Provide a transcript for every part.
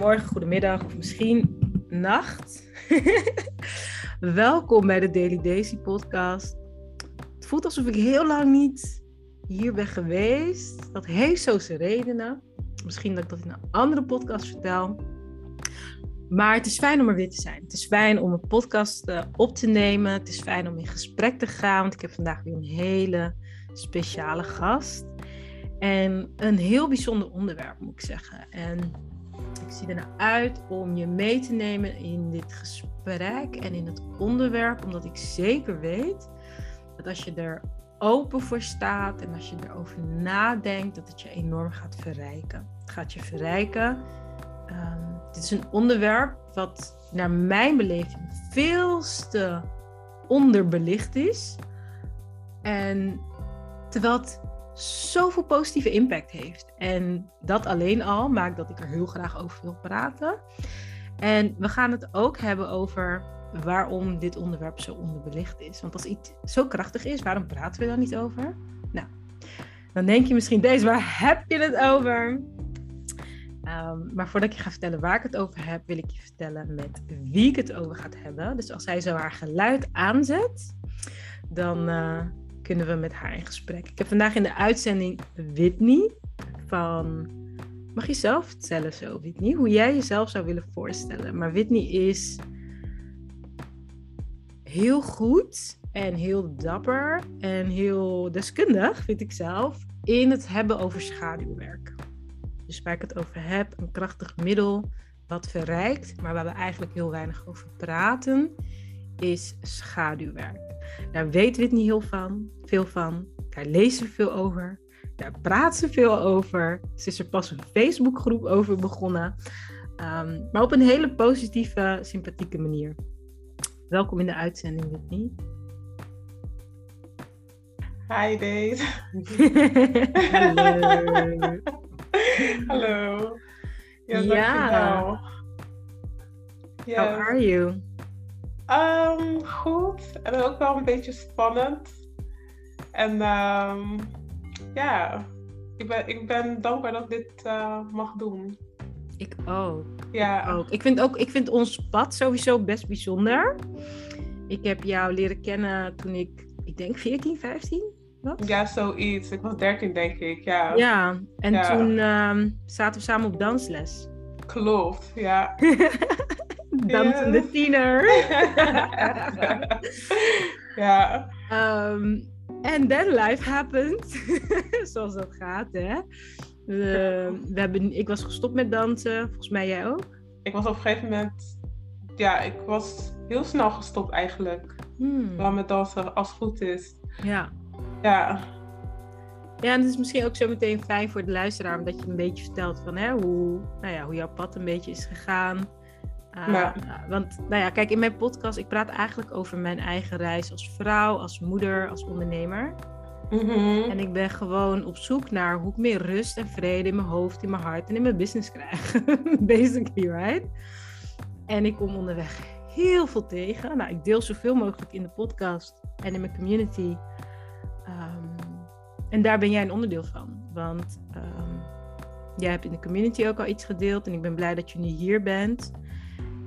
goedemiddag of misschien nacht. Welkom bij de Daily Daisy podcast. Het voelt alsof ik heel lang niet hier ben geweest. Dat heeft zo zijn redenen. Misschien dat ik dat in een andere podcast vertel. Maar het is fijn om er weer te zijn. Het is fijn om een podcast uh, op te nemen. Het is fijn om in gesprek te gaan. Want ik heb vandaag weer een hele speciale gast. En een heel bijzonder onderwerp, moet ik zeggen. En ik zie ernaar uit om je mee te nemen in dit gesprek en in het onderwerp, omdat ik zeker weet dat als je er open voor staat en als je erover nadenkt, dat het je enorm gaat verrijken. Het gaat je verrijken. Um, dit is een onderwerp wat naar mijn beleving veel te onderbelicht is. En terwijl zoveel positieve impact heeft. En dat alleen al maakt dat ik er heel graag over wil praten. En we gaan het ook hebben over waarom dit onderwerp zo onderbelicht is. Want als iets zo krachtig is, waarom praten we daar niet over? Nou, dan denk je misschien deze, waar heb je het over? Um, maar voordat ik je ga vertellen waar ik het over heb, wil ik je vertellen met wie ik het over ga hebben. Dus als hij zo haar geluid aanzet, dan, uh, kunnen we met haar in gesprek. Ik heb vandaag in de uitzending Whitney van. Mag je zelf vertellen zo, Whitney? Hoe jij jezelf zou willen voorstellen. Maar Whitney is heel goed en heel dapper en heel deskundig, vind ik zelf, in het hebben over schaduwwerk. Dus waar ik het over heb, een krachtig middel wat verrijkt, maar waar we eigenlijk heel weinig over praten, is schaduwwerk. Daar weet Whitney heel van, veel van. Daar lezen ze veel over. Daar praat ze veel over. Ze is er pas een Facebookgroep over begonnen. Um, maar op een hele positieve, sympathieke manier. Welkom in de uitzending, Whitney. Hi, Dave. Hallo. Hallo. Ja. Yes. How are you? Ehm, goed. En ook wel een beetje spannend. En ehm, ja, ik ben, ik ben dankbaar dat ik dit eh, mag doen. Ik ook. Ja. ook. Ik vind ook, ik vind ons pad sowieso best bijzonder. Ik heb jou leren kennen toen ik, ik denk 14, 15 was. Ja, zoiets. Ik was 13, denk ik. Ja. Ja, en Ja. toen ehm, zaten we samen op dansles. Klopt. Ja. Dansende Yes. tiener. ja. En then life happened. Zoals dat gaat, hè. We, we hebben, ik was gestopt met dansen. Volgens mij jij ook. Ik was op een gegeven moment. Ja, ik was heel snel gestopt eigenlijk. Hmm, Wel met dansen, als het goed is. Ja. Ja. Ja, en het is misschien ook zo meteen fijn voor de luisteraar, omdat je een beetje vertelt van hè, hoe, nou ja, hoe jouw pad een beetje is gegaan. Uh, Ja. Want, nou ja, kijk, in mijn podcast, ik praat eigenlijk over mijn eigen reis als vrouw, als moeder, als ondernemer. Mhm. En ik ben gewoon op zoek naar hoe ik meer rust en vrede in mijn hoofd, in mijn hart en in mijn business krijg. Basically, right? En ik kom onderweg heel veel tegen. Nou, ik deel zoveel mogelijk in de podcast en in mijn community. Ehm, en daar ben jij een onderdeel van. Want ehm, jij hebt in de community ook al iets gedeeld. En ik ben blij dat je nu hier bent.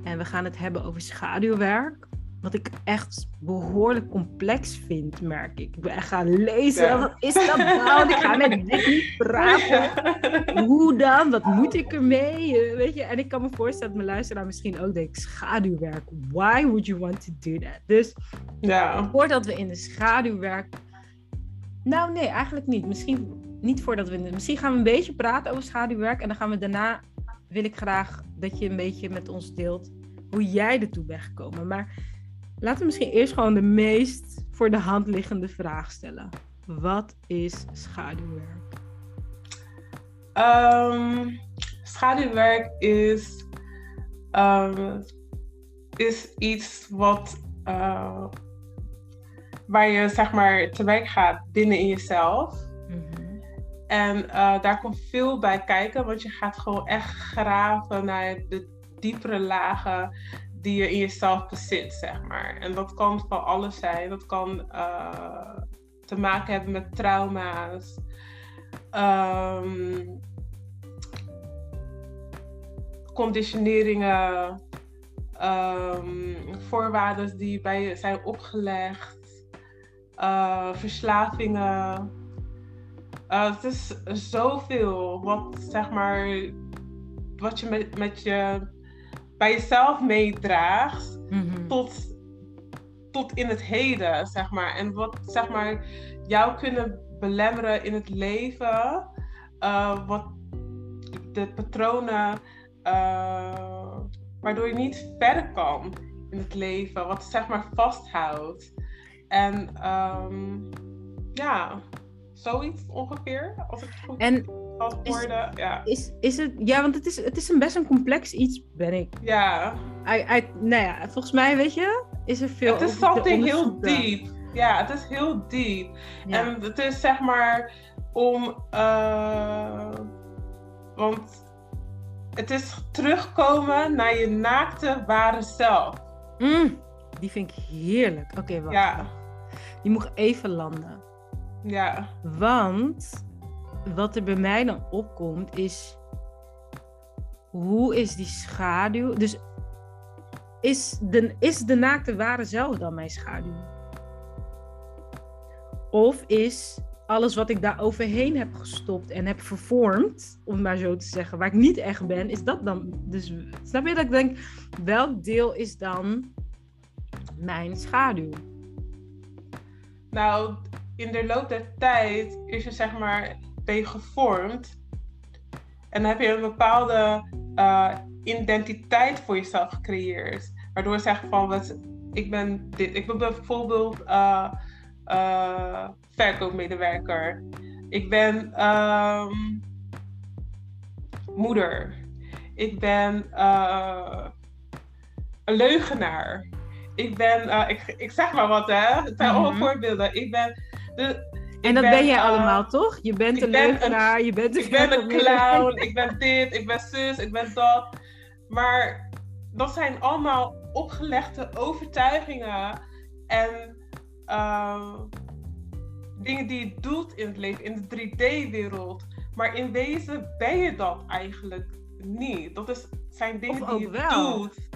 En we gaan het hebben over schaduwwerk. Wat ik echt behoorlijk complex vind, merk ik. Ik gaan lezen. Ja. Wat is dat nou? Ik ga met Vicky praten. Hoe dan? Wat moet ik ermee? Eh, Weet je? En ik kan me voorstellen dat mijn luisteraar misschien ook denkt: schaduwwerk. Why would you want to do that? Dus ja. voordat we in de schaduwwerk. Nou, nee, eigenlijk niet. Misschien niet voordat we. Misschien gaan we een beetje praten over schaduwwerk. En dan gaan we daarna. Wil ik graag dat je een beetje met ons deelt hoe jij ertoe bent gekomen. Maar laten we misschien eerst gewoon de meest voor de hand liggende vraag stellen: Wat is schaduwwerk? Ehm, schaduwwerk is, ehm, is iets wat, eh, waar je zeg maar te werk gaat binnen in jezelf. En eh, daar komt veel bij kijken, want je gaat gewoon echt graven naar de diepere lagen die je in jezelf bezit, zeg maar. En dat kan van alles zijn. Dat kan eh, te maken hebben met trauma's. Ehm, conditioneringen, um, voorwaarden die bij je zijn opgelegd, uh, verslavingen. Uh, het is zoveel wat, zeg maar, wat je met, met je bij jezelf meedraagt Mhm. tot, tot in het heden, zeg maar. En wat, zeg maar, jou kunnen belemmeren in het leven, uh, wat de patronen uh, waardoor je niet verder kan in het leven, wat zeg maar vasthoudt. En um, ja, zoiets ongeveer, als ik het goed En. Ja. is, is het, ja, want het is, het is een best een complex iets, ben ik. Ja. Nou ja, volgens mij, weet je, is er veel. Het is something heel diep. Ja, het is heel diep. Ja. En het is zeg maar om. eh, want het is terugkomen naar je naakte ware zelf. Mm, die vind ik heerlijk. Oké, wacht. Ja, Die moet even landen. Ja, Want wat er bij mij dan opkomt is. Hoe is die schaduw? Dus is de, is de naakte ware zelf dan mijn schaduw? Of is alles wat ik daar overheen heb gestopt en heb vervormd, om maar zo te zeggen, waar ik niet echt ben, is dat dan. Dus snap je dat ik denk, welk deel is dan mijn schaduw? Nou, in de loop der tijd is je zeg maar, ben je gevormd. En dan heb je een bepaalde eh, identiteit voor jezelf gecreëerd. Waardoor je zegt van, wat, ik ben dit. Ik ben bijvoorbeeld uh, uh, verkoopmedewerker. Ik ben ehm, moeder. Ik ben een leugenaar. Ik ben, ik, ik zeg maar wat hè, het zijn allemaal Mhm. voorbeelden. Ik ben En dat ben, ben, jij uh, allemaal, toch? Je bent een leugenaar, je bent een ik ben een clown, ik ben dit, ik ben zus, ik ben dat. Maar dat zijn allemaal opgelegde overtuigingen en uh, dingen die je doet in het leven, in de 3D-wereld. Maar in wezen ben je dat eigenlijk niet. Dat is, zijn dingen Of die je wel. doet.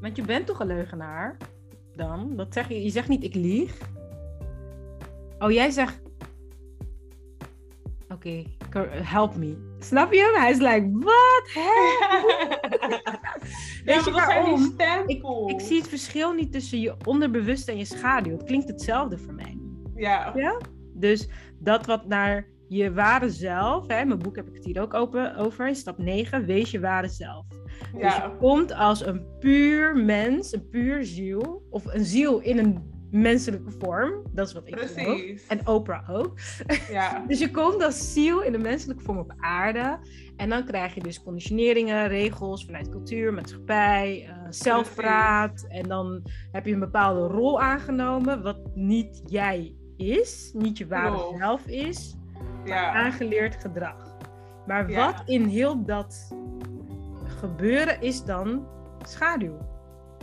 Want je bent toch een leugenaar? Dan? Dat zeg je, je zegt niet ik lieg. Oh, jij zegt... Oké, help me. Snap je? Hij is like, wat? Weet je waarom? stempels. Ik zie het verschil niet tussen je onderbewuste en je schaduw. Het klinkt hetzelfde voor mij. Ja, Ja? Dus dat wat naar je ware zelf, hè, mijn boek heb ik het hier ook open, over, in stap 9, wees je ware zelf. Dus je ja, komt als een puur mens, een puur ziel, of een ziel in een menselijke vorm. Dat is wat ik geloof. precies. En Oprah ook. Ja, Dus je komt als ziel in een menselijke vorm op aarde. En dan krijg je dus conditioneringen, regels vanuit cultuur, maatschappij, eh zelfpraat. En dan heb je een bepaalde rol aangenomen, wat niet jij is, niet je ware Klopt. zelf is, ja. aangeleerd gedrag. Maar Ja. wat in heel dat gebeuren is dan schaduw?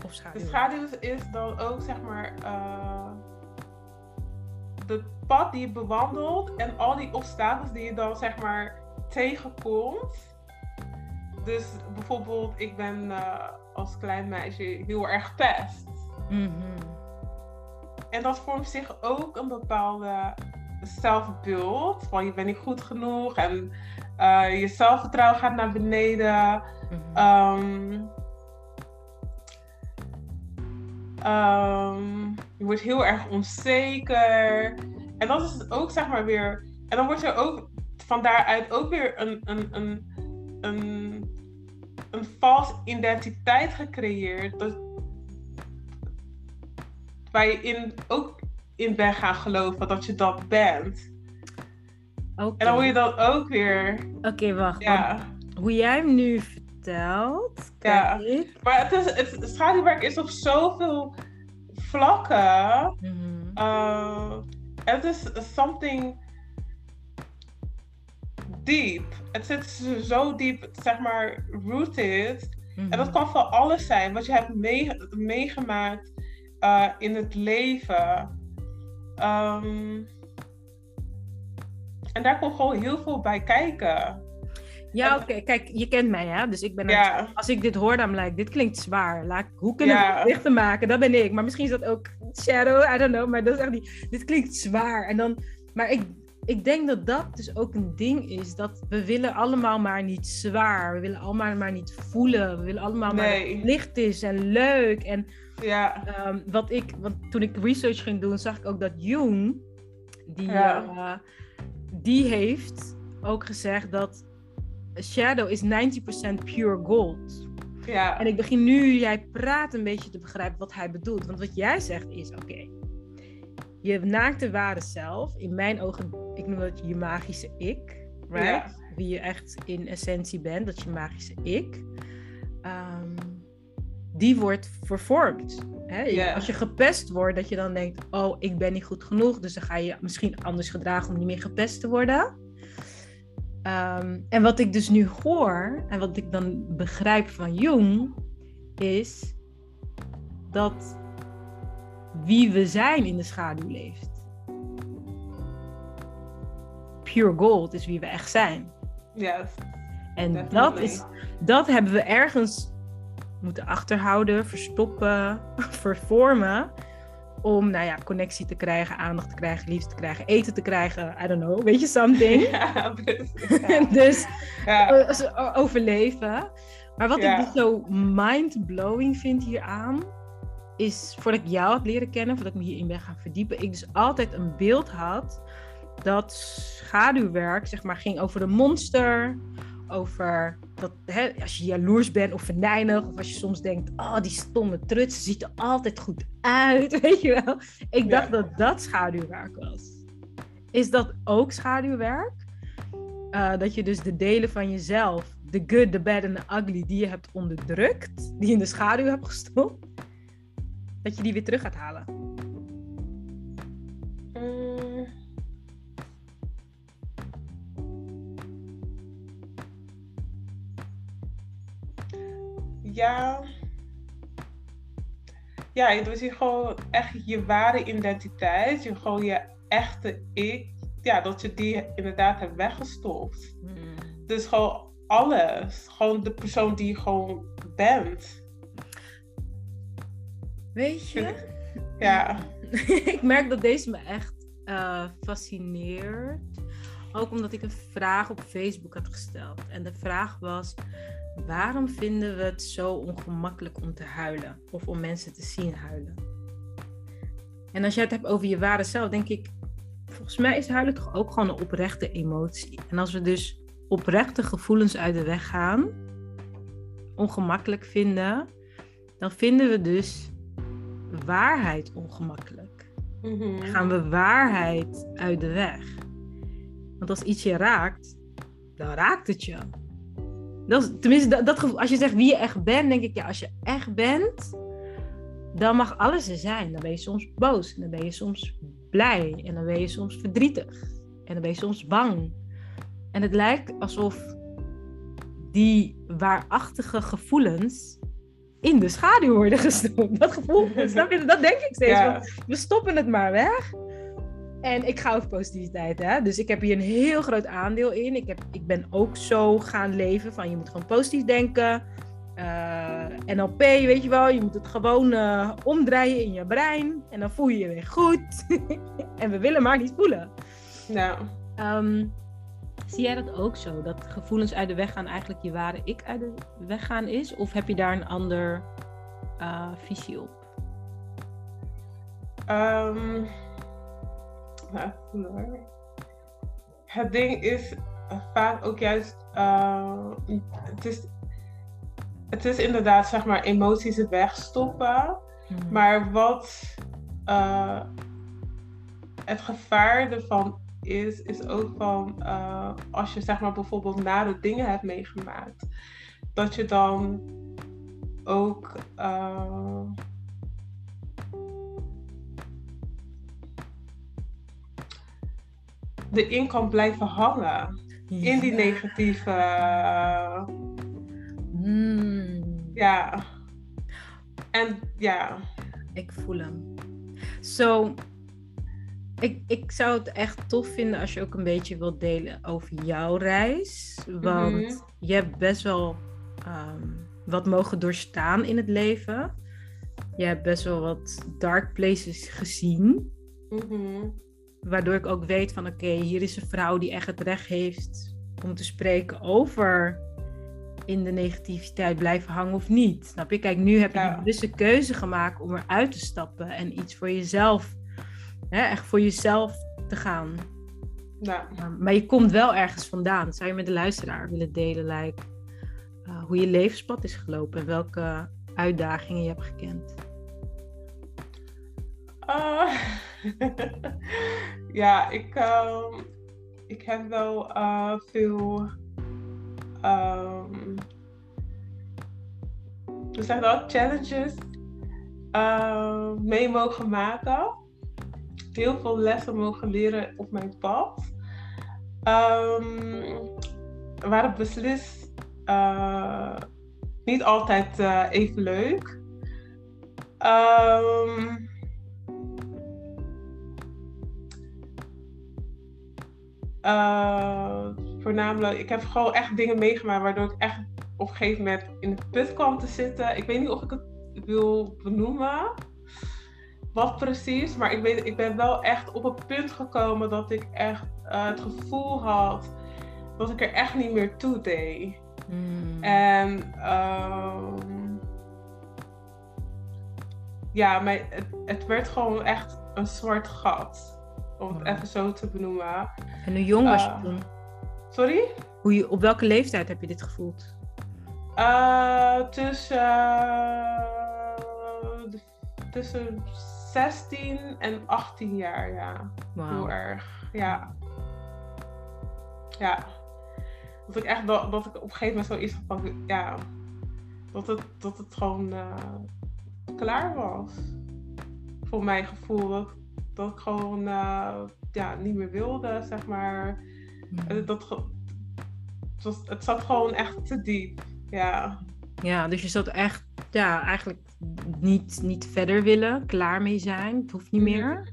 Of schaduw? De schaduw is dan ook zeg maar uh, de pad die je bewandelt en al die obstakels die je dan zeg maar tegenkomt. Dus bijvoorbeeld, ik ben uh, als klein meisje heel erg pest. Mhm. En dat vormt zich ook een bepaalde zelfbeeld. Van je bent niet goed genoeg en uh, je zelfvertrouwen gaat naar beneden. Mhm. Um, um, je wordt heel erg onzeker. En dat is ook zeg maar weer. En dan wordt er ook van daaruit ook weer een, een, een, een, een vals identiteit gecreëerd. Dat, waar je in, ook in bent gaan geloven dat je dat bent. En dan word je dan ook weer. Oké, wacht. Ja. Hoe jij hem nu vertelt, Ja. kijk ik. Maar het, is, het schaduwwerk is op zoveel vlakken. Mhm. Uh, het is something deep. Het zit zo diep, zeg maar, rooted. Mhm. En dat kan van alles zijn wat je hebt mee- meegemaakt uh, in het leven. Um, en daar komt gewoon heel veel bij kijken. Ja, oké. Kijk, je kent mij, hè? Dus ik ben... Ja. Als ik dit hoor, dan lijkt dit klinkt zwaar. Laat, hoe kunnen we Ja. het lichter maken? Dat ben ik. Maar misschien is dat ook shadow. I don't know. Maar dat is echt niet... Dit klinkt zwaar. En dan... Maar ik, ik denk dat dat dus ook een ding is. Dat we willen allemaal maar niet zwaar. We willen allemaal maar niet voelen. We willen allemaal maar dat Nee. het licht is en leuk. En Ja. Ehm, wat ik, want toen ik research ging doen, zag ik ook dat Jung, die, Ja. eh, die heeft ook gezegd dat shadow is 90% pure gold. Ja. En ik begin nu, jij praat een beetje te begrijpen wat hij bedoelt. Want wat jij zegt is, oké, je naakte ware zelf, in mijn ogen, ik noem dat je magische ik, right? Ja. Wie je echt in essentie bent, dat je magische ik. Ehm, die wordt vervormd. Hè? Ja. Als je gepest wordt, dat je dan denkt, oh, ik ben niet goed genoeg. Dus dan ga je misschien anders gedragen om niet meer gepest te worden. Ehm, en wat ik dus nu hoor, en wat ik dan begrijp van Jung, is dat wie we zijn in de schaduw leeft. Pure gold is wie we echt zijn. Yes. En dat, is, dat hebben we ergens moeten achterhouden, verstoppen, vervormen. Om, nou ja, connectie te krijgen, aandacht te krijgen, liefde te krijgen, eten te krijgen. I don't know, weet je, something. Ja, precies. Ja. dus Ja. eh, ze- o- overleven. Maar wat ik dus zo mind-blowing vind hieraan, is voordat ik jou had leren kennen, voordat ik me hierin ben gaan verdiepen, ik dus altijd een beeld had dat schaduwwerk, zeg maar, ging over een monster, over dat hè, als je jaloers bent of venijnig, of als je soms denkt, oh, die stomme trut, ze ziet er altijd goed uit, weet je wel. Ik dacht Ja. dat dat schaduwwerk was. Is dat ook schaduwwerk? Uh, dat je dus de delen van jezelf, de good, the bad en de ugly, die je hebt onderdrukt, die je in de schaduw hebt gestopt, dat je die weer terug gaat halen. Ja. Ja, dus je gewoon echt je ware identiteit, je gewoon je echte ik, ja, dat je die inderdaad hebt weggestopt. Dus gewoon alles, gewoon de persoon die je gewoon bent. Weet je? Ja, ik merk dat deze me echt eh, fascineert. Ook omdat ik een vraag op Facebook had gesteld. En de vraag was: waarom vinden we het zo ongemakkelijk om te huilen? Of om mensen te zien huilen? En als je het hebt over je ware zelf, denk ik: volgens mij is huilen toch ook gewoon een oprechte emotie. En als we dus oprechte gevoelens uit de weg gaan, ongemakkelijk vinden, dan vinden we dus waarheid ongemakkelijk. Mhm. Gaan we waarheid uit de weg. Want als iets je raakt, dan raakt het je. Dat tenminste, dat, dat gevoel, als je zegt wie je echt bent, denk ik, ja, als je echt bent, dan mag alles er zijn. Dan ben je soms boos, en dan ben je soms blij, en dan ben je soms verdrietig, en dan ben je soms bang. En het lijkt alsof die waarachtige gevoelens in de schaduw worden gestopt. Dat gevoel, snap je? Dat denk ik steeds. Ja. we stoppen het maar weg. En ik ga over positiviteit, hè. Dus ik heb hier een heel groot aandeel in. Ik, heb, ik ben ook zo gaan leven van je moet gewoon positief denken. Eh, NLP, weet je wel. Je moet het gewoon eh, omdraaien in je brein. En dan voel je je weer goed. en we willen maar niet voelen. Ehm, zie jij dat ook zo? Dat gevoelens uit de weg gaan eigenlijk je ware ik uit de weg gaan is? Of heb je daar een ander eh, visie op? Ehm, nou, hoor. Het ding is eh, vaak ook juist, eh, het, is, het is inderdaad zeg maar emoties wegstoppen, Hmm. maar wat eh, het gevaar ervan is, is ook van als je zeg maar bijvoorbeeld nare dingen hebt meegemaakt, dat je dan ook erin kan blijven hangen. In die negatieve. Hmm. ja. En ja. Ik voel hem. Zo, Ik, ik zou het echt tof vinden als je ook een beetje wilt delen over jouw reis. Want Mhm. je hebt best wel ehm, wat mogen doorstaan in het leven. Je hebt best wel wat dark places gezien. Mhm. Waardoor ik ook weet van oké, hier is een vrouw die echt het recht heeft om te spreken over in de negativiteit blijven hangen of niet. Snap je? Kijk, nu heb je Ja. die bewuste keuze gemaakt om eruit te stappen en iets voor jezelf, hè, echt voor jezelf te gaan. Ja. Maar- Maar je komt wel ergens vandaan. Zou je met de luisteraar willen delen, like, eh, hoe je levenspad is gelopen en welke uitdagingen je hebt gekend? Ja, ik, ehm, ik heb wel eh, veel. ehm hoe zeg je dat? Challenges eh, mee mogen maken. Heel veel lessen mogen leren op mijn pad. Ehm waren beslist eh, niet altijd eh, even leuk. Ehm eh, voornamelijk, ik heb gewoon echt dingen meegemaakt waardoor ik echt op een gegeven moment in de put kwam te zitten. Ik weet niet of ik het wil benoemen, wat precies, maar ik, weet, ik ben wel echt op het punt gekomen dat ik echt eh, het gevoel had dat ik er echt niet meer toe deed. Hmm. En ehm, ja, maar het, het werd gewoon echt een zwart gat. Om het even zo te benoemen. En hoe jong was je eh, toen? Sorry? Hoe je, op welke leeftijd heb je dit gevoeld? Eh, tussen, eh, de- tussen 16 en 18 jaar, ja. Wauw. Heel erg. Ja. Ja. Dat ik echt dat, dat ik op een gegeven moment zoiets had van, ja, dat het, dat het gewoon klaar was. Voor mijn gevoel. Dat, dat ik gewoon eh, ja, niet meer wilde, zeg maar. Dat, het, was, het zat gewoon echt te diep. Ja. Ja, dus je zat echt, ja, eigenlijk niet, niet verder willen, klaar mee zijn. Het hoeft niet Mhm. meer.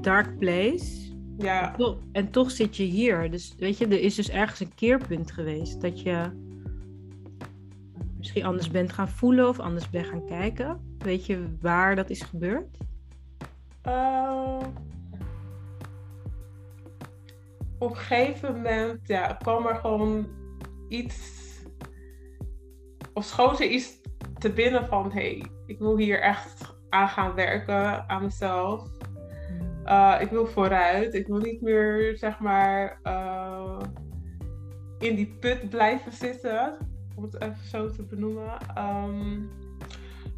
Dark place. Ja. Toch- En toch zit je hier. Dus weet je, er is dus ergens een keerpunt geweest dat je misschien anders bent gaan voelen of anders bent gaan kijken. Weet je waar dat is gebeurd? Eh, op een gegeven moment ja, kwam er gewoon iets. Of schoot er iets te binnen van: hé, hey, ik wil hier echt aan gaan werken, aan mezelf. Uh, ik wil vooruit. Ik wil niet meer, zeg maar, uh, in die put blijven zitten. Om het even zo te benoemen. Um,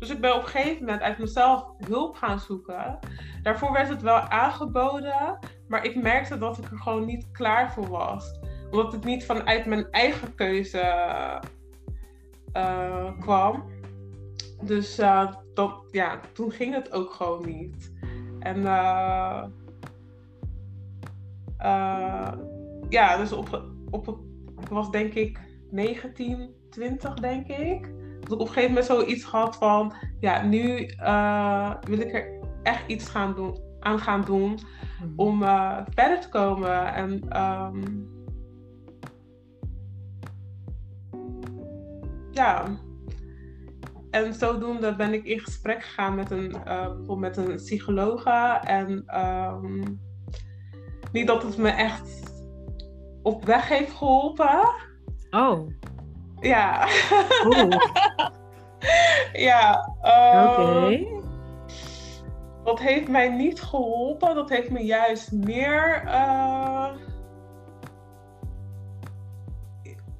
dus ik ben op een gegeven moment uit mezelf hulp gaan zoeken. Daarvoor werd het wel aangeboden, maar ik merkte dat ik er gewoon niet klaar voor was. Omdat het niet vanuit mijn eigen keuze uh, kwam. Dus dat, ja, toen ging het ook gewoon niet. En uh, uh, ja, dus op, op, ik was denk ik 19, 20 denk ik. Dat ik op een gegeven moment zoiets had van, ja, nu uh, wil ik er echt iets gaan doen, aan gaan doen mm. om verder te komen. En um, ja, en zodoende ben ik in gesprek gegaan met een, uh, bijvoorbeeld met een psychologe. En um, niet dat het me echt op weg heeft geholpen. Oh. Ja. Oh. ja. Uh, Oké. Okay. Dat heeft mij niet geholpen. Dat heeft me juist meer uh,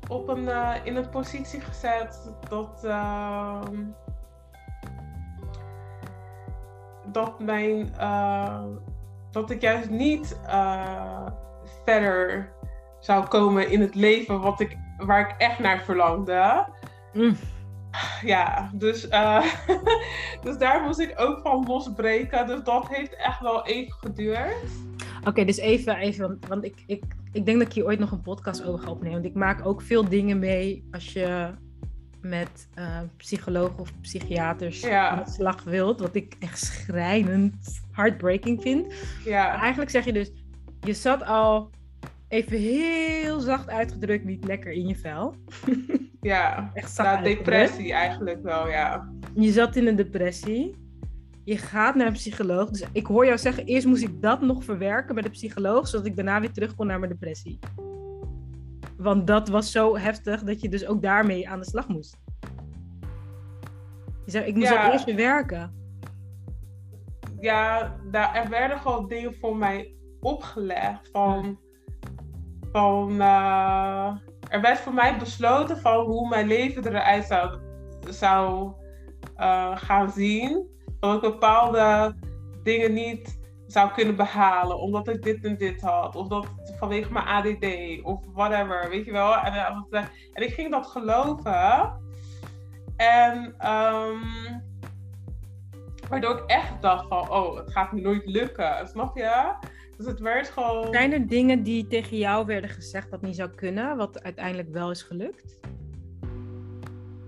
op een, uh, in een positie gezet dat, uh, dat mijn dat ik juist niet verder zou komen in het leven wat ik, waar ik echt naar verlangde. Mm. Ja, dus, dus daar moest ik ook van losbreken. Dus dat heeft echt wel even geduurd. Oké, okay, dus even, even want ik, ik, ik denk dat ik hier ooit nog een podcast over ga opnemen. Want ik maak ook veel dingen mee als je met uh, psychologen of psychiaters Ja. aan de slag wilt. Wat ik echt schrijnend heartbreaking vind. Ja, Maar eigenlijk zeg je dus, je zat al even heel zacht uitgedrukt niet lekker in je vel. ja. Echt zacht Nou, depressie eigenlijk wel, ja. Je zat in een depressie. Je gaat naar een psycholoog. Dus ik hoor jou zeggen, eerst moest ik dat nog verwerken met de psycholoog, zodat ik daarna weer terug kon naar mijn depressie. Want dat was zo heftig dat je dus ook daarmee aan de slag moest. Je zei, ik moest Ja. dat eerst verwerken. Ja, daar, er werden gewoon dingen voor mij opgelegd. Van, van, eh, er werd voor mij besloten van hoe mijn leven eruit zou, zou eh, gaan zien. Dat ik bepaalde dingen niet zou kunnen behalen. Omdat ik dit en dit had. Of dat vanwege mijn ADD. Of whatever, weet je wel. En, eh, ik ging dat geloven. En ehm, waardoor ik echt dacht van, oh, het gaat nooit lukken. Snap je? Dus het werd gewoon... Zijn er dingen die tegen jou werden gezegd dat niet zou kunnen, wat uiteindelijk wel is gelukt?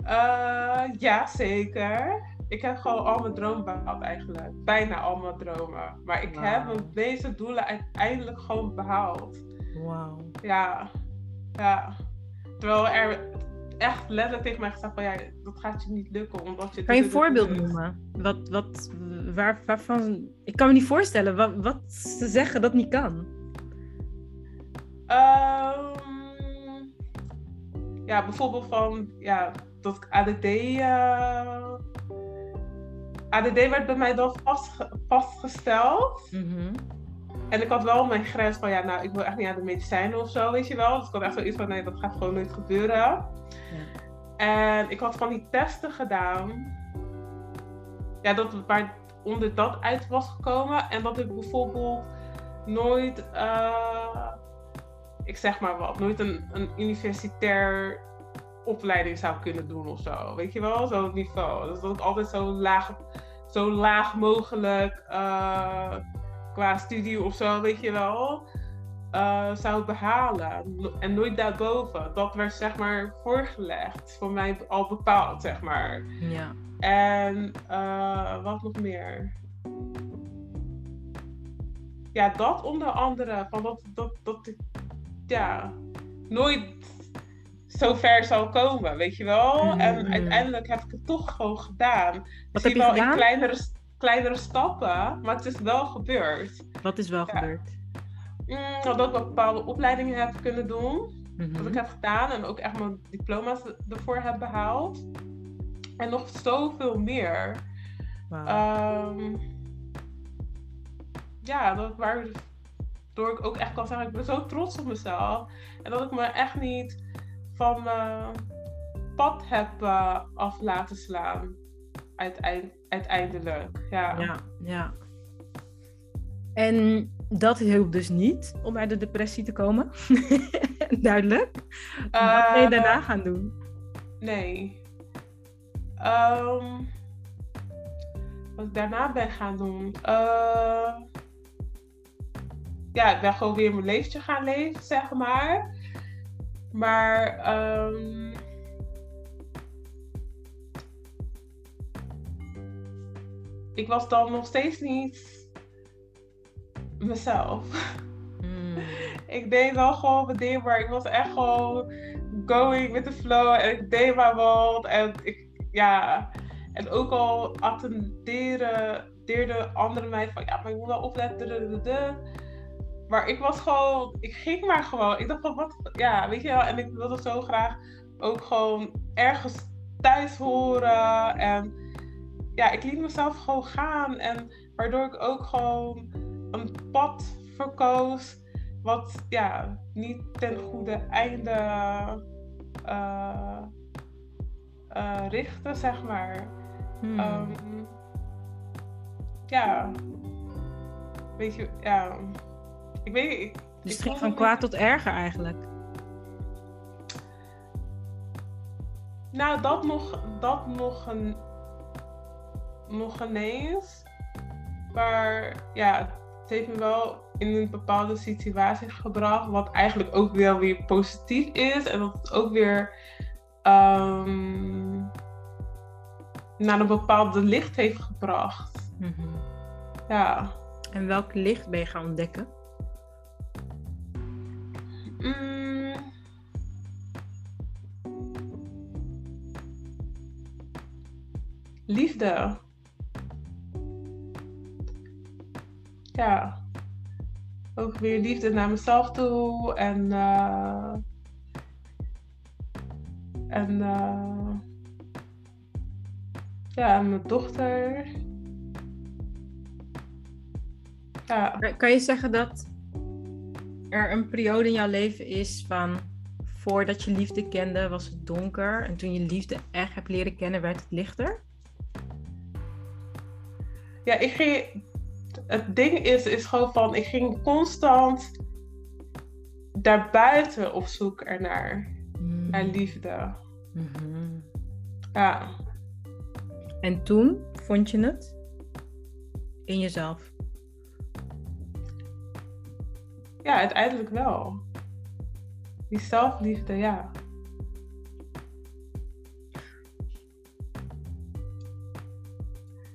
Eh, ja, zeker. Ik heb gewoon al mijn dromen behaald eigenlijk. Bijna al mijn dromen. Maar ik heb Wauw. mijn deze doelen uiteindelijk gewoon behaald. Wauw. Ja, ja. Terwijl er echt letterlijk tegen mij gezegd van, ja, dat gaat je niet lukken. Omdat je Kan je een voorbeeld doet. noemen? Wat, wat, waar, waarvan... Ik kan me niet voorstellen wat, wat ze zeggen dat niet kan. Ehm, ja, bijvoorbeeld van, ja, dat ik ADD... eh, ADD werd bij mij dan vastge- vastgesteld. Mhm. En ik had wel mijn grens van, ja, nou, ik wil echt niet aan de medicijnen of zo, weet je wel. Dus ik had echt zoiets van, nee, dat gaat gewoon nooit gebeuren. En ik had van die testen gedaan. Ja, dat, waar onder dat uit was gekomen. En dat ik bijvoorbeeld nooit, eh, ik zeg maar wat, nooit een, een universitair opleiding zou kunnen doen of zo. Weet je wel, zo'n niveau. Dus dat ik altijd zo laag, zo laag mogelijk eh, qua studie of zo, weet je wel, eh, zou behalen. En nooit daarboven. Dat werd zeg maar voorgelegd. Voor mij al bepaald, zeg maar. Ja. En eh, wat nog meer? Ja, dat onder andere. Van dat, dat, dat ik ja, nooit zo ver zou komen, weet je wel? Mhm. En uiteindelijk heb ik het toch gewoon gedaan. Wat Misschien heb je wel gedaan? in kleinere, kleinere stappen, maar het is wel gebeurd. Wat is wel Ja. gebeurd? Mm, dat ik bepaalde opleidingen heb kunnen doen. Mhm. wat ik heb gedaan en ook echt mijn diploma's ervoor heb behaald. En nog zoveel meer. Wauw. Ehm, ja, dat waardoor ik ook echt kan zeggen, ik ben zo trots op mezelf. En dat ik me echt niet van mijn pad heb eh, af laten slaan. Uiteind- uiteindelijk, ja. ja, ja. En dat hielp dus niet om uit de depressie te komen. Duidelijk. Wat ben je Eh, daarna gaan doen? Nee. Ehm, wat ik daarna ben gaan doen. eh, ja, ik ben gewoon weer mijn leventje gaan leven, zeg maar. Maar. ehm, ik was dan nog steeds niet mezelf. Hmm. Ik deed wel gewoon mijn ding, maar ik was echt gewoon going with the flow. En ik deed maar wat. En ik, ja. En ook al attenderen, deerden anderen mij van, ja, maar je moet wel opletten. Maar ik was gewoon, ik ging maar gewoon. Ik dacht van, wat, ja, weet je wel. En ik wilde zo graag ook gewoon ergens thuis horen. En ja, ik liet mezelf gewoon gaan. En waardoor ik ook gewoon een pad verkoos wat ja, niet ten goede einde eh, richtte, zeg maar. Hmm. Ehm, ja, weet je, ja, ik weet ik, dus het ging van kwaad tot erger eigenlijk. Nou, dat nog, dat nog, een, nog ineens. Maar ja, het heeft me wel in een bepaalde situatie gebracht. Wat eigenlijk ook wel weer positief is. En dat het ook weer ehm, naar een bepaalde licht heeft gebracht. Mhm. Ja. En welk licht ben je gaan ontdekken? Mm. Liefde. Ja. Ook weer liefde naar mezelf toe en. eh, en. eh, ja, en mijn dochter. Ja. Kan je zeggen dat er een periode in jouw leven is van voordat je liefde kende was het donker en toen je liefde echt hebt leren kennen werd het lichter? Ja, ik ging. Het ding is, is gewoon van, ik ging constant daarbuiten op zoek ernaar. Naar liefde. Mhm. Ja. En toen vond je het in jezelf. ja, uiteindelijk wel. Die zelfliefde, ja.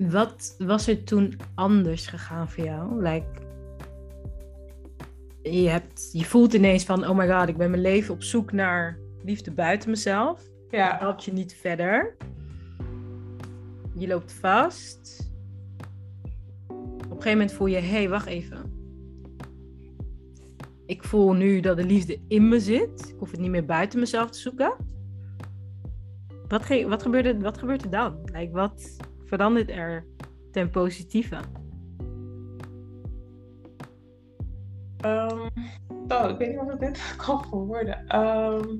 Wat was er toen anders gegaan voor jou? Like, je, hebt, je voelt ineens van, oh my god, ik ben mijn leven op zoek naar liefde buiten mezelf. Dat Ja, helpt je niet verder. Je loopt vast. Op een gegeven moment voel je, hé, hey, wacht even. Ik voel nu dat de liefde in me zit. Ik hoef het niet meer buiten mezelf te zoeken. Wat, ge- wat, gebeurt, er, wat gebeurt er dan? Like, wat verandert er ten positieve? oh, ik weet niet of ik dit kan verwoorden. Ehm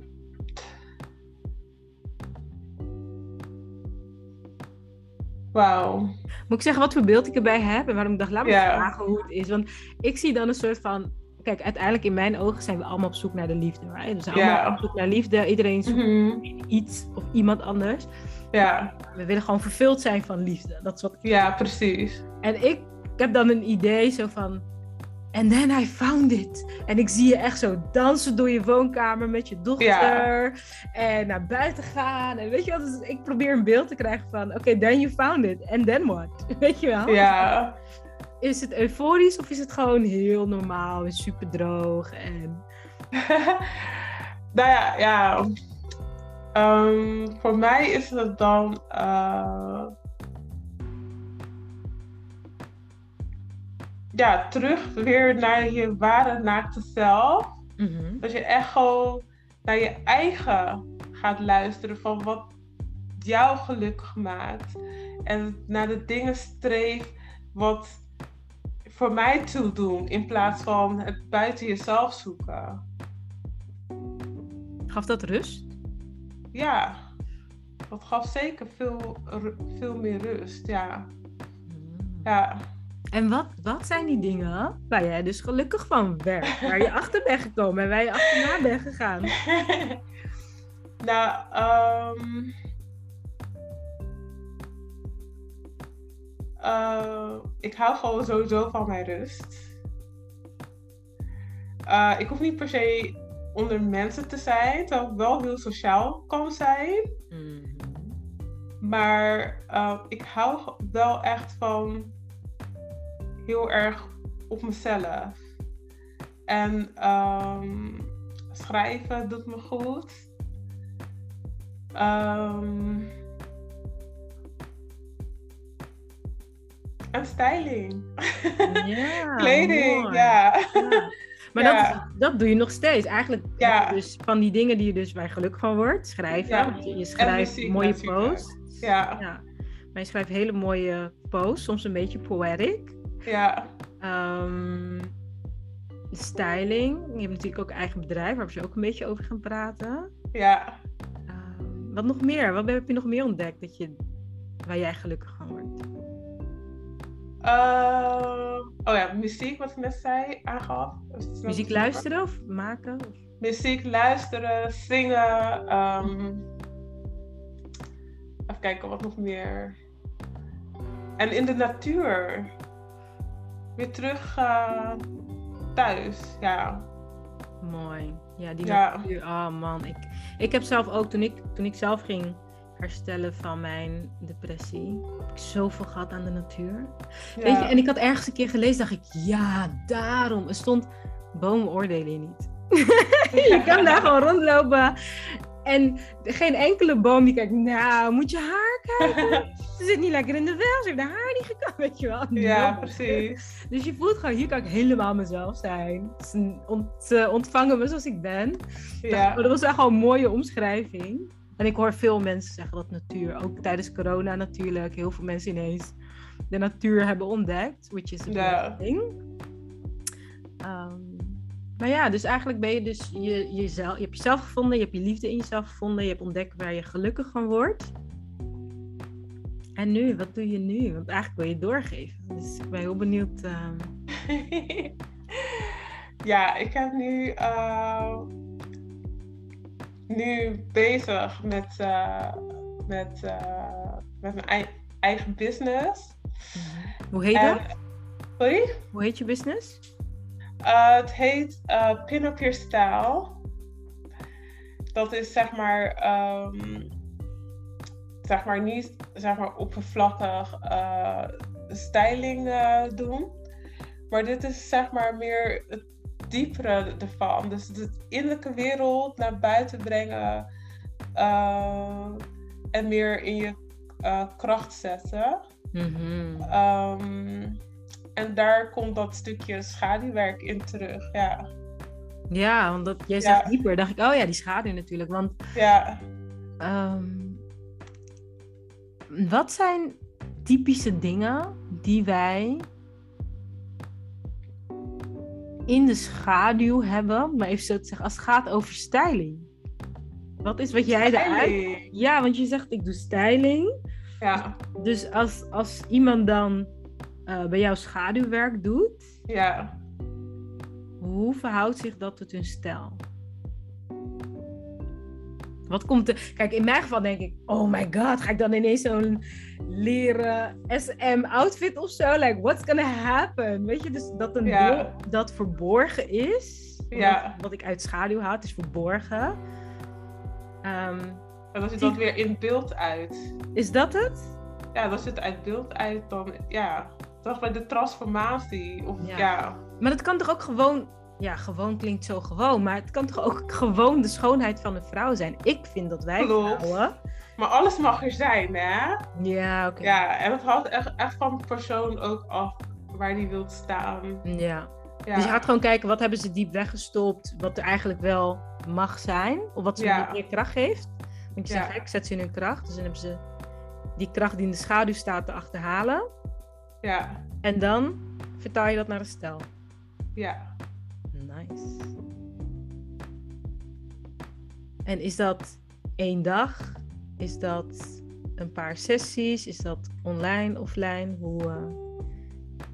Wauw. Moet ik zeggen wat voor beeld ik erbij heb en waarom ik dacht, laat me vragen hoe het is. Want ik zie dan een soort van. Kijk, uiteindelijk in mijn ogen zijn we allemaal op zoek naar de liefde. Right? We zijn allemaal op zoek naar liefde. Iedereen zoekt Mhm. iets of iemand anders. Ja, We willen gewoon vervuld zijn van liefde. Dat is wat ik... ja, precies. En ik, ik heb dan een idee zo van. And then I found it. En ik zie je echt zo dansen door je woonkamer met je dochter. En naar buiten gaan. En weet je wat? Dus ik probeer een beeld te krijgen van... Oké, then you found it. And then what? Weet je wel? Ja. Is het euforisch of is het gewoon heel normaal en super droog? En... nou ja, ja. Ehm, voor mij is het dan. eh, ja, terug weer naar je ware naakte zelf. Mhm. Dat je echt gewoon naar je eigen gaat luisteren van wat jou gelukkig maakt. En naar de dingen streeft wat voor mij toe doen. In plaats van het buiten jezelf zoeken. Gaf dat rust? Ja, dat gaf zeker veel, veel meer rust. Ja. ja. En wat, wat zijn die dingen waar jij dus gelukkig van werd? Waar je achter bent gekomen en waar je achterna bent gegaan? nou, ehm, eh, ik hou gewoon sowieso van mijn rust. Eh, ik hoef niet per se onder mensen te zijn, terwijl ik wel heel sociaal kan zijn. Mhm. Maar eh, ik hou wel echt van heel erg op mezelf. En ehm, schrijven doet me goed. Ehm, en styling. Ja, Kleding, mooi. ja. Ja. Maar Ja. Dat, dat doe je nog steeds. Eigenlijk Ja. dus van die dingen die je dus je gelukkig van wordt. Schrijven. Ja. Je, schrijft muziek mooie posts. Ja, Ja. Maar je schrijft hele mooie posts. Soms een beetje poetic. ja. Ehm, styling. Je hebt natuurlijk ook eigen bedrijf. Waar we zo ook een beetje over gaan praten. ja. Ehm, wat nog meer? Wat heb je nog meer ontdekt dat je, waar jij gelukkig Ehm, oh ja, muziek, wat ik net zei, aangaf. Muziek luisteren of maken? Of- muziek luisteren, zingen. ehm, even kijken, wat nog meer. En in de natuur. Weer terug eh, thuis, ja. Mooi. Ja, die Ja. natuur. Oh man, ik, ik heb zelf ook, toen ik, toen ik zelf ging herstellen van mijn depressie, heb ik zoveel gehad aan de natuur. Ja. Weet je, en ik had ergens een keer gelezen, dacht ik, ja, daarom. Er stond, bomen oordelen je niet. je kan daar gewoon rondlopen. En geen enkele boom die kijkt, nou, moet je haar kijken? Ze zit niet lekker in de vel, ze heeft haar haar niet gekamd, weet je wel. ja, precies. Dus je voelt gewoon, hier kan ik helemaal mezelf zijn. Ze ont- ze ontvangen me zoals ik ben. Ja. Dat was echt wel een mooie omschrijving. En ik hoor veel mensen zeggen dat natuur, ook tijdens corona natuurlijk, heel veel mensen ineens de natuur hebben ontdekt. Which is a Ja. blessing. Ehm, maar ja, dus eigenlijk ben je dus je, jezelf, je hebt jezelf gevonden, je hebt je liefde in jezelf gevonden, je hebt ontdekt waar je gelukkig van wordt. En nu, wat doe je nu? Want eigenlijk wil je doorgeven. Dus ik ben heel benieuwd. ehm, ja, ik heb nu, eh, nu bezig met, eh, met, eh, met mijn ei- eigen business. Hoe heet En- dat? sorry? Hoe heet je business? Eh, het heet Pin Up Your Style. Dat is zeg maar, ehm, zeg maar niet zeg maar oppervlakkig styling doen. Maar dit is zeg maar meer het diepere ervan. Dus de innerlijke wereld naar buiten brengen. eh, en meer in je eh, kracht zetten. Mhm. Ehm, en daar komt dat stukje schaduwwerk in terug. Ja, Ja, want dat, jij Ja. zegt dieper. dacht ik, oh ja, die schaduw natuurlijk. Want ja. ehm, wat zijn typische dingen die wij in de schaduw hebben, maar even zo te zeggen, als het gaat over styling? Wat is wat jij. Styling. Ja, want je zegt ik doe styling. Ja, Dus als, als iemand dan eh, bij jou schaduwwerk doet, ja. hoe verhoudt zich dat tot hun stijl? Wat komt er? Kijk, in mijn geval denk ik, oh my god, ga ik dan ineens zo'n leren SM outfit of zo? Like, what's gonna happen? Weet je, dus dat een Ja. deel dat verborgen is, Ja. wat, ik uit schaduw haal, het is verborgen. En als je dat weer in beeld uit. is dat het? Ja, je het uit beeld uit, dan ja. Dat is bij de transformatie. Of Ja. ja. Maar het kan toch ook gewoon, ja, gewoon klinkt zo gewoon, maar het kan toch ook gewoon de schoonheid van een vrouw zijn? Ik vind dat wij Klopt. vrouwen. Maar alles mag er zijn, hè? Ja, oké. Ja, en het hangt echt, echt van de persoon ook af waar die wilt staan. ja. Ja, Dus je gaat gewoon kijken wat hebben ze diep weggestopt, wat er eigenlijk wel mag zijn, of wat ze Ja. meer kracht geeft. Want je Ja. zegt, ik zet ze in hun kracht, dus dan hebben ze die kracht die in de schaduw staat te achterhalen. ja, En dan vertaal je dat naar een stijl. ja. Nice. En is dat één dag? Is dat een paar sessies? Is dat online, offline? Hoe, eh,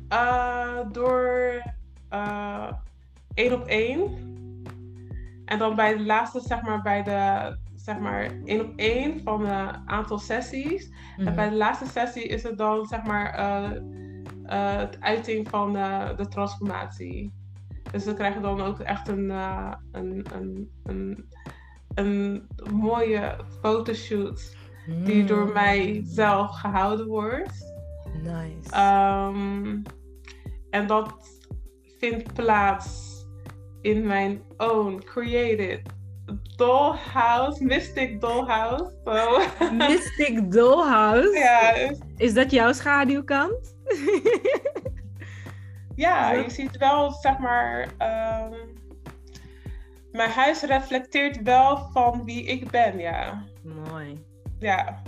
Eh, door eh, één op één. En dan bij de laatste, zeg maar, bij de, zeg maar, één op één van een aantal sessies. En mhm. bij de laatste sessie is het dan, zeg maar, het uiting van de transformatie. Dus we krijgen dan ook echt een, eh, een, een, een, een mooie fotoshoot die door Mm. mij zelf gehouden wordt. Nice. Ehm, en dat vindt plaats in mijn own created dollhouse, mystic dollhouse. So, Mystic Dollhouse. ja, is- Is dat jouw schaduwkant? ja, Ja. je ziet wel, zeg maar, ehm, mijn huis reflecteert wel van wie ik ben, ja. Mooi. Ja,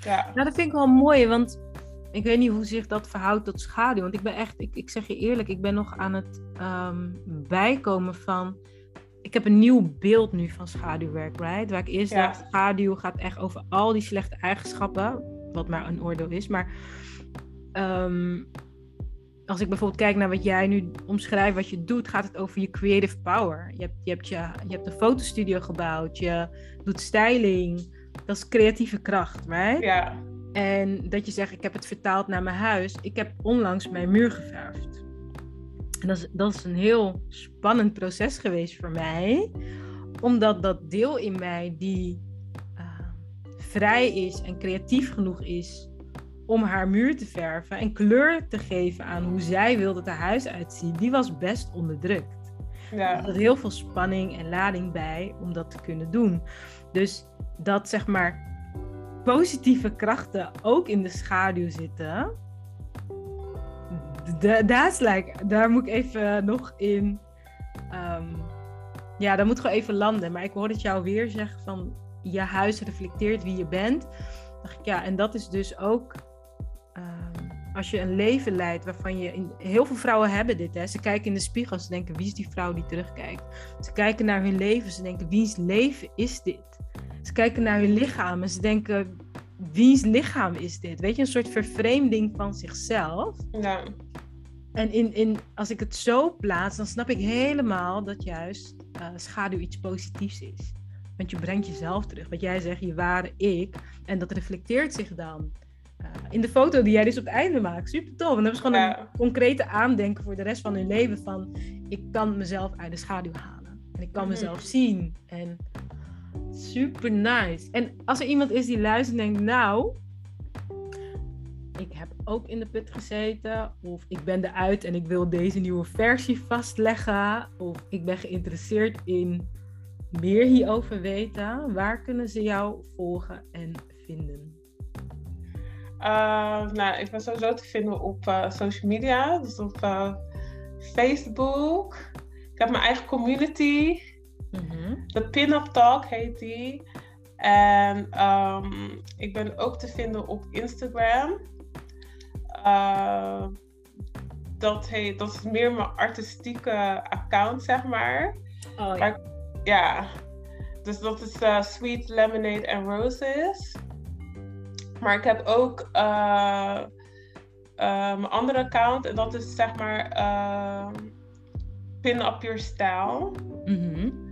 ja, Nou, dat vind ik wel mooi, want ik weet niet hoe zich dat verhoudt tot schaduw. Want ik ben echt, ik, ik zeg je eerlijk, ik ben nog aan het ehm, bijkomen van. Ik heb een nieuw beeld nu van schaduwwerk, right? Waar ik eerst Ja. dacht, schaduw gaat echt over al die slechte eigenschappen, wat maar een oordeel is. Maar ehm, als ik bijvoorbeeld kijk naar wat jij nu omschrijft, wat je doet, gaat het over je creative power. Je hebt, je hebt, je, je hebt een fotostudio gebouwd, je doet styling. Dat is creatieve kracht, right? ja, En dat je zegt, ik heb het vertaald naar mijn huis. Ik heb onlangs mijn muur geverfd. En dat is, dat is een heel spannend proces geweest voor mij. omdat dat deel in mij die eh, vrij is en creatief genoeg is om haar muur te verven en kleur te geven aan hoe zij wil dat haar huis uitziet, die was best onderdrukt. Ja. Er zat heel veel spanning en lading bij om dat te kunnen doen. Dus dat zeg maar positieve krachten ook in de schaduw zitten. Daar like, daar moet ik even nog in. ehm, ja, daar moet gewoon even landen. Maar ik hoorde het jou weer zeggen van je huis reflecteert wie je bent. Dacht ik, ja, en dat is dus ook ehm, als je een leven leidt waarvan je. In, heel veel vrouwen hebben dit. Hè. Ze kijken in de spiegel. Ze denken: wie is die vrouw die terugkijkt? Ze kijken naar hun leven. Ze denken: wiens leven is dit? Ze kijken naar hun lichaam en ze denken: wiens lichaam is dit? Weet je, een soort vervreemding van zichzelf. Ja. En in, in, als ik het zo plaats, dan snap ik helemaal dat juist eh, schaduw iets positiefs is. Want je brengt jezelf terug. Wat jij zegt, je ware ik. En dat reflecteert zich dan. Eh, in de foto die jij dus op het einde maakt. Super tof. En dat is gewoon Ja. een concrete aandenken voor de rest van hun leven. Van ik kan mezelf uit de schaduw halen. En ik kan Mhm. mezelf zien. En super nice. En als er iemand is die luistert en denkt, nou, ik heb ook in de put gezeten. Of ik ben eruit en ik wil deze nieuwe versie vastleggen. Of ik ben geïnteresseerd in meer hierover weten. Waar kunnen ze jou volgen en vinden? Uh, nou, ik ben sowieso te vinden op eh, social media, dus op eh, Facebook. Ik heb mijn eigen community, de Pin-Up Talk heet die. En ehm, ik ben ook te vinden op Instagram. Dat, heet, dat is meer mijn artistieke account, zeg maar. Oh, ja. ja. Dus dat is Sweet Lemonade and Roses. Maar ik heb ook uh, uh, mijn andere account en dat is zeg maar uh, Pin Up Your Style. Mm -hmm.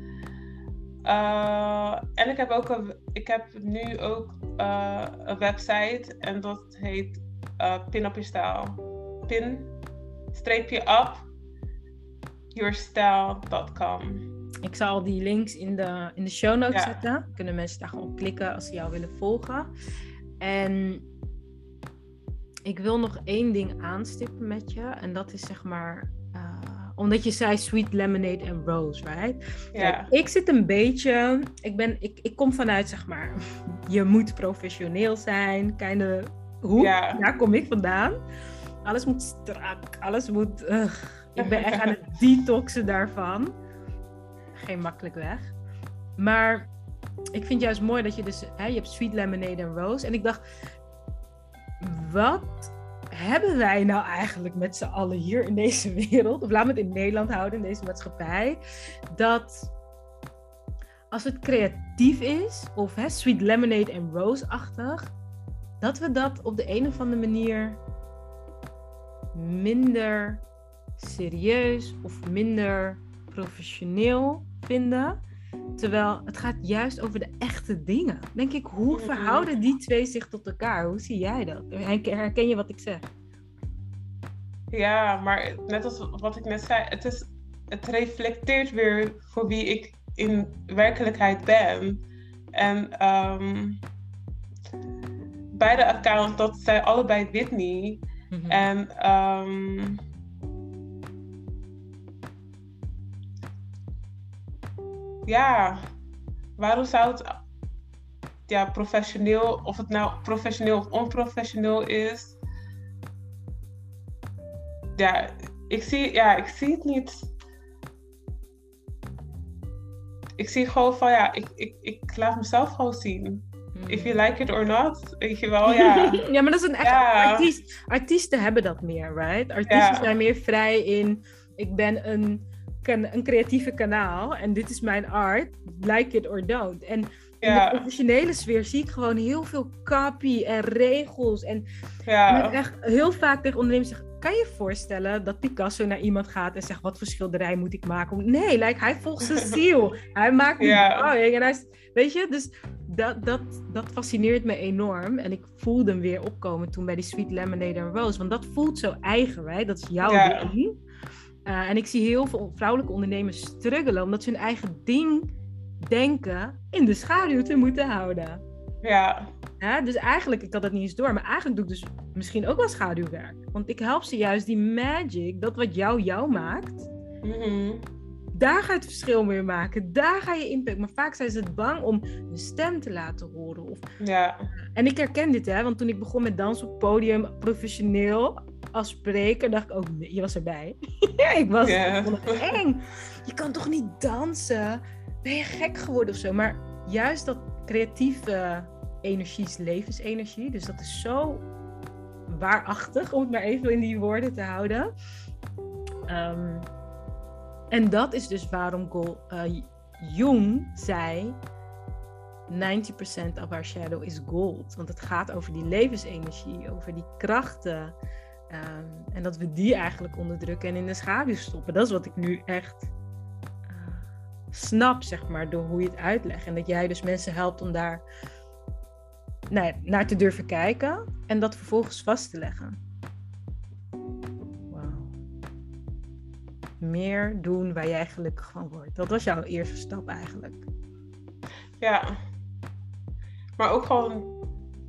en ik heb ook een, ik heb nu ook een website en dat heet Pin Up Your Style. Pin streepje up yourstyle.com. Ik zal die links in de, in de show notes ja. zetten. Kunnen mensen daar gewoon klikken als ze jou willen volgen. En ik wil nog één ding aanstippen met je. En dat is zeg maar. Uh, omdat je zei sweet lemonade and rose, right? Ja. Ik zit een beetje. Ik, ben, ik, ik kom vanuit zeg maar. Je moet professioneel zijn. Keine, hoe? Ja. Daar kom ik vandaan. Alles moet strak. Alles moet. Ik ben echt aan het detoxen daarvan. Geen makkelijk weg. Maar ik vind juist mooi dat je dus, hè, je hebt sweet lemonade en rose. En ik dacht, wat hebben wij nou eigenlijk met z'n allen hier in deze wereld, of laten we het in Nederland houden, in deze maatschappij, dat als het creatief is, of hè, sweet lemonade en rose-achtig, dat we dat op de een of andere manier minder serieus of minder professioneel vinden. Terwijl het gaat juist over de echte dingen. Denk ik, hoe verhouden die twee zich tot elkaar? Hoe zie jij dat? Herken je wat ik zeg? Ja, maar net als wat ik net zei, het, is, het reflecteert weer voor wie ik in werkelijkheid ben. En um, beide accounts, dat zijn allebei Whitney. Mm-hmm. En um, ja, waarom zou het ja, professioneel, of het nou professioneel of onprofessioneel is. Ja, ik zie, ja, ik zie het niet. Ik zie gewoon van ja, ik, ik, ik laat mezelf gewoon zien. If you like it or not, weet je wel, ja. ja, maar dat is een echt ja. artiest. Artiesten hebben dat meer, right? Artiesten ja. zijn meer vrij in, ik ben een een creatieve kanaal en dit is mijn art, like it or don't. En in de professionele sfeer zie ik gewoon heel veel copy en regels. En, en echt heel vaak tegen ondernemers zeggen, kan je voorstellen dat Picasso naar iemand gaat en zegt, wat voor schilderij moet ik maken? Nee, like, hij volgt zijn ziel. hij maakt niet ja. en hij is, weet je, dus dat, dat, dat fascineert me enorm. En ik voelde hem weer opkomen toen bij die Sweet Lemonade en Rose. Want dat voelt zo eigen? Dat is jouw ding. Uh, en ik zie heel veel vrouwelijke ondernemers struggelen omdat ze hun eigen ding denken in de schaduw te moeten houden. Ja. Hè? Dus eigenlijk, ik had dat niet eens door, maar eigenlijk doe ik dus misschien ook wel schaduwwerk. Want ik help ze juist die magic, dat wat jou jou maakt, Mhm. daar ga je het verschil mee maken. Daar ga je impact. Maar vaak zijn ze het bang om hun stem te laten horen. Of... Ja. En ik herken dit, hè, want toen ik begon met dansen op podium, professioneel als spreker, dacht ik ook, nee, je was erbij. ja, ik was Ja. ik vond het eng. Je kan toch niet dansen? Ben je gek geworden of zo? Maar juist dat creatieve energie is levensenergie. Dus dat is zo waarachtig, om het maar even in die woorden te houden. Ehm, en dat is dus waarom Gol, eh, Jung zei: 90% of our shadow is gold. Want het gaat over die levensenergie, over die krachten. Ehm, en dat we die eigenlijk onderdrukken en in de schaduw stoppen. Dat is wat ik nu echt eh, snap, zeg maar, door hoe je het uitlegt. En dat jij dus mensen helpt om daar ja, naar te durven kijken en dat vervolgens vast te leggen. Wauw. Meer doen waar jij gelukkig van wordt. Dat was jouw eerste stap eigenlijk. Ja. Maar ook gewoon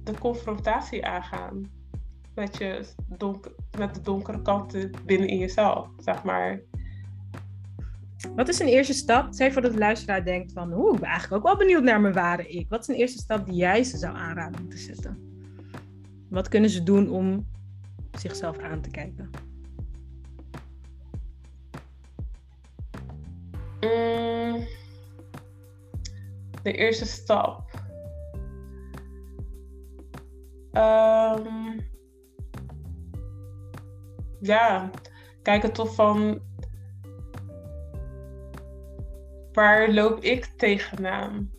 de confrontatie aangaan. Met, je donker, met de donkere kanten binnen in jezelf, zeg maar. Wat is een eerste stap? Zeg voor dat de luisteraar denkt van, oeh, ik ben eigenlijk ook wel benieuwd naar mijn ware ik. Wat is een eerste stap die jij ze zou aanraden om te zetten? Wat kunnen ze doen om zichzelf aan te kijken? Mm, de eerste stap. Ehm, ja, kijken toch van waar loop ik tegenaan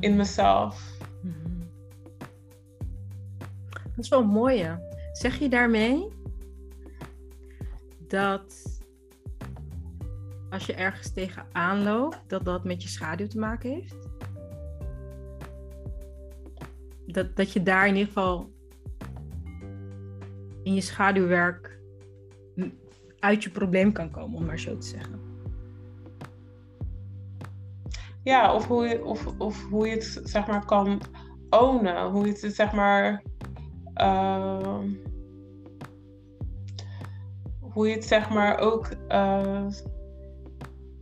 in mezelf. Mhm. Dat is wel een mooie. Zeg je daarmee dat als je ergens tegenaan loopt, dat dat met je schaduw te maken heeft? Dat, dat je daar in ieder geval in je schaduwwerk uit je probleem kan komen, om maar zo te zeggen. Ja, of hoe je, of, of hoe je het zeg maar kan ownen. Hoe je het zeg maar. ehm, hoe je het zeg maar ook. eh,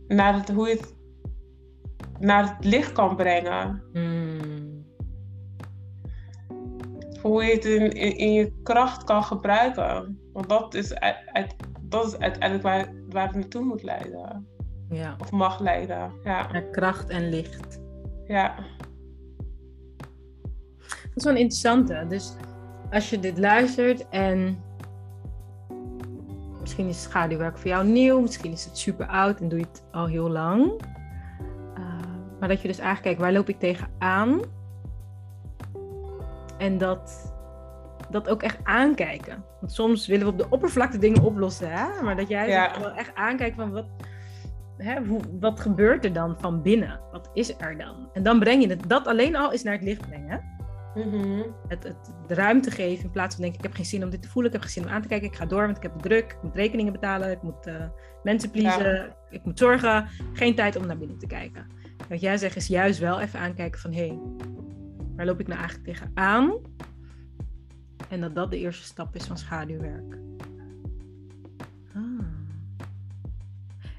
naar het, hoe je het naar het licht kan brengen. Hoe je het in, in, in je kracht kan gebruiken. Want dat is, uit- dat is uiteindelijk waar, waar het naartoe moet leiden. Ja, Of mag leiden. Ja. naar kracht en licht. ja. Dat is wel een interessante. Dus als je dit luistert en misschien is schaduwwerk voor jou nieuw, misschien is het super oud en doe je het al heel lang. Uh, maar dat je dus eigenlijk kijkt, waar loop ik tegenaan? En dat, dat ook echt aankijken. Want soms willen we op de oppervlakte dingen oplossen, hè? maar dat jij Ja. wel echt aankijkt van wat, hè, hoe, wat gebeurt er dan van binnen? Wat is er dan? En dan breng je het, dat alleen al is naar het licht brengen. Mhm. Het, het de ruimte geven in plaats van denken, ik heb geen zin om dit te voelen, ik heb geen zin om aan te kijken, ik ga door, want ik heb het druk, ik moet rekeningen betalen, ik moet eh, mensen pleasen, ik moet zorgen. Geen tijd om naar binnen te kijken. Wat jij zegt is juist wel even aankijken van, hé, hey, waar loop ik nou eigenlijk tegenaan? En dat dat de eerste stap is van schaduwwerk. Ah.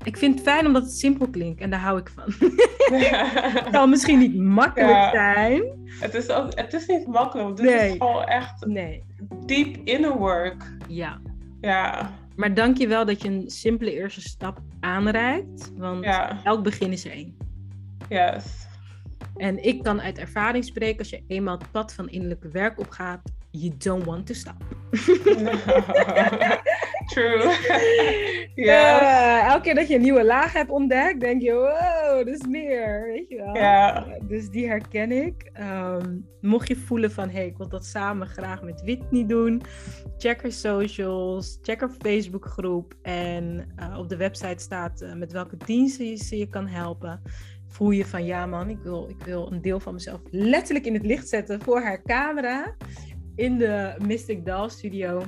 Ik vind het fijn omdat het simpel klinkt en daar hou ik van. Het zal misschien niet makkelijk Ja. zijn. Het is, ook, het is niet makkelijk. Dit Nee. is gewoon echt Nee, deep inner work. ja. Ja, Maar dank je wel dat je een simpele eerste stap aanreikt. Want ja, elk begin is er één. yes. En ik kan uit ervaring spreken, als je eenmaal het pad van innerlijke werk opgaat, you don't want to stop. True. Ja, elke keer dat je een nieuwe laag hebt ontdekt, denk je, wow, er is meer, weet je wel. Ja. Dus die herken ik. Ehm, mocht je voelen van, hé, hey, ik wil dat samen graag met Whitney doen, check haar socials, check haar Facebookgroep en eh, op de website staat eh, met welke diensten je ze je kan helpen. Voel je van, ja man, ik wil, ik wil een deel van mezelf letterlijk in het licht zetten voor haar camera in de Mystic Doll studio.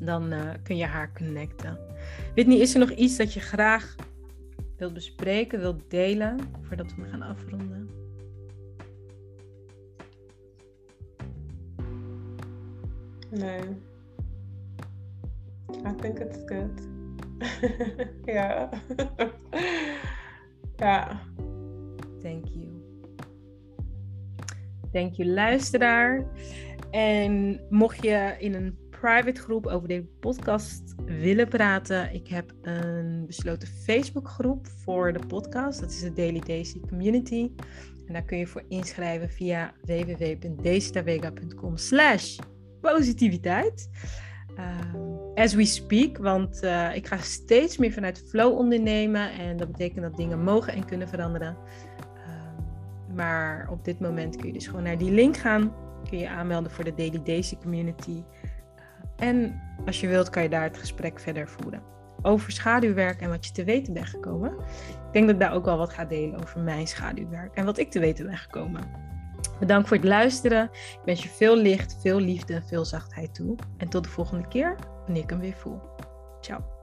Dan eh, kun je haar connecten. Whitney, is er nog iets dat je graag wilt bespreken, wilt delen voordat we gaan afronden? Nee. I think it's good. ja. ja. Thank you. Thank you, luisteraar. En mocht je in een private groep over deze podcast willen praten, ik heb een besloten Facebookgroep voor de podcast. Dat is de Daily Daisy Community. En daar kun je voor inschrijven via www.daisytavega.com slash positiviteit. Uh, as we speak, want uh, ik ga steeds meer vanuit flow ondernemen en dat betekent dat dingen mogen en kunnen veranderen. Uh, maar op dit moment kun je dus gewoon naar die link gaan, kun je aanmelden voor de Daily Daisy Community. Uh, en als je wilt, kan je daar het gesprek verder voeren over schaduwwerk en wat je te weten bent gekomen. Ik denk dat ik daar ook wel wat ga delen over mijn schaduwwerk en wat ik te weten ben gekomen. Bedankt voor het luisteren. Ik wens je veel licht, veel liefde en veel zachtheid toe. En tot de volgende keer wanneer ik hem weer voel. Ciao.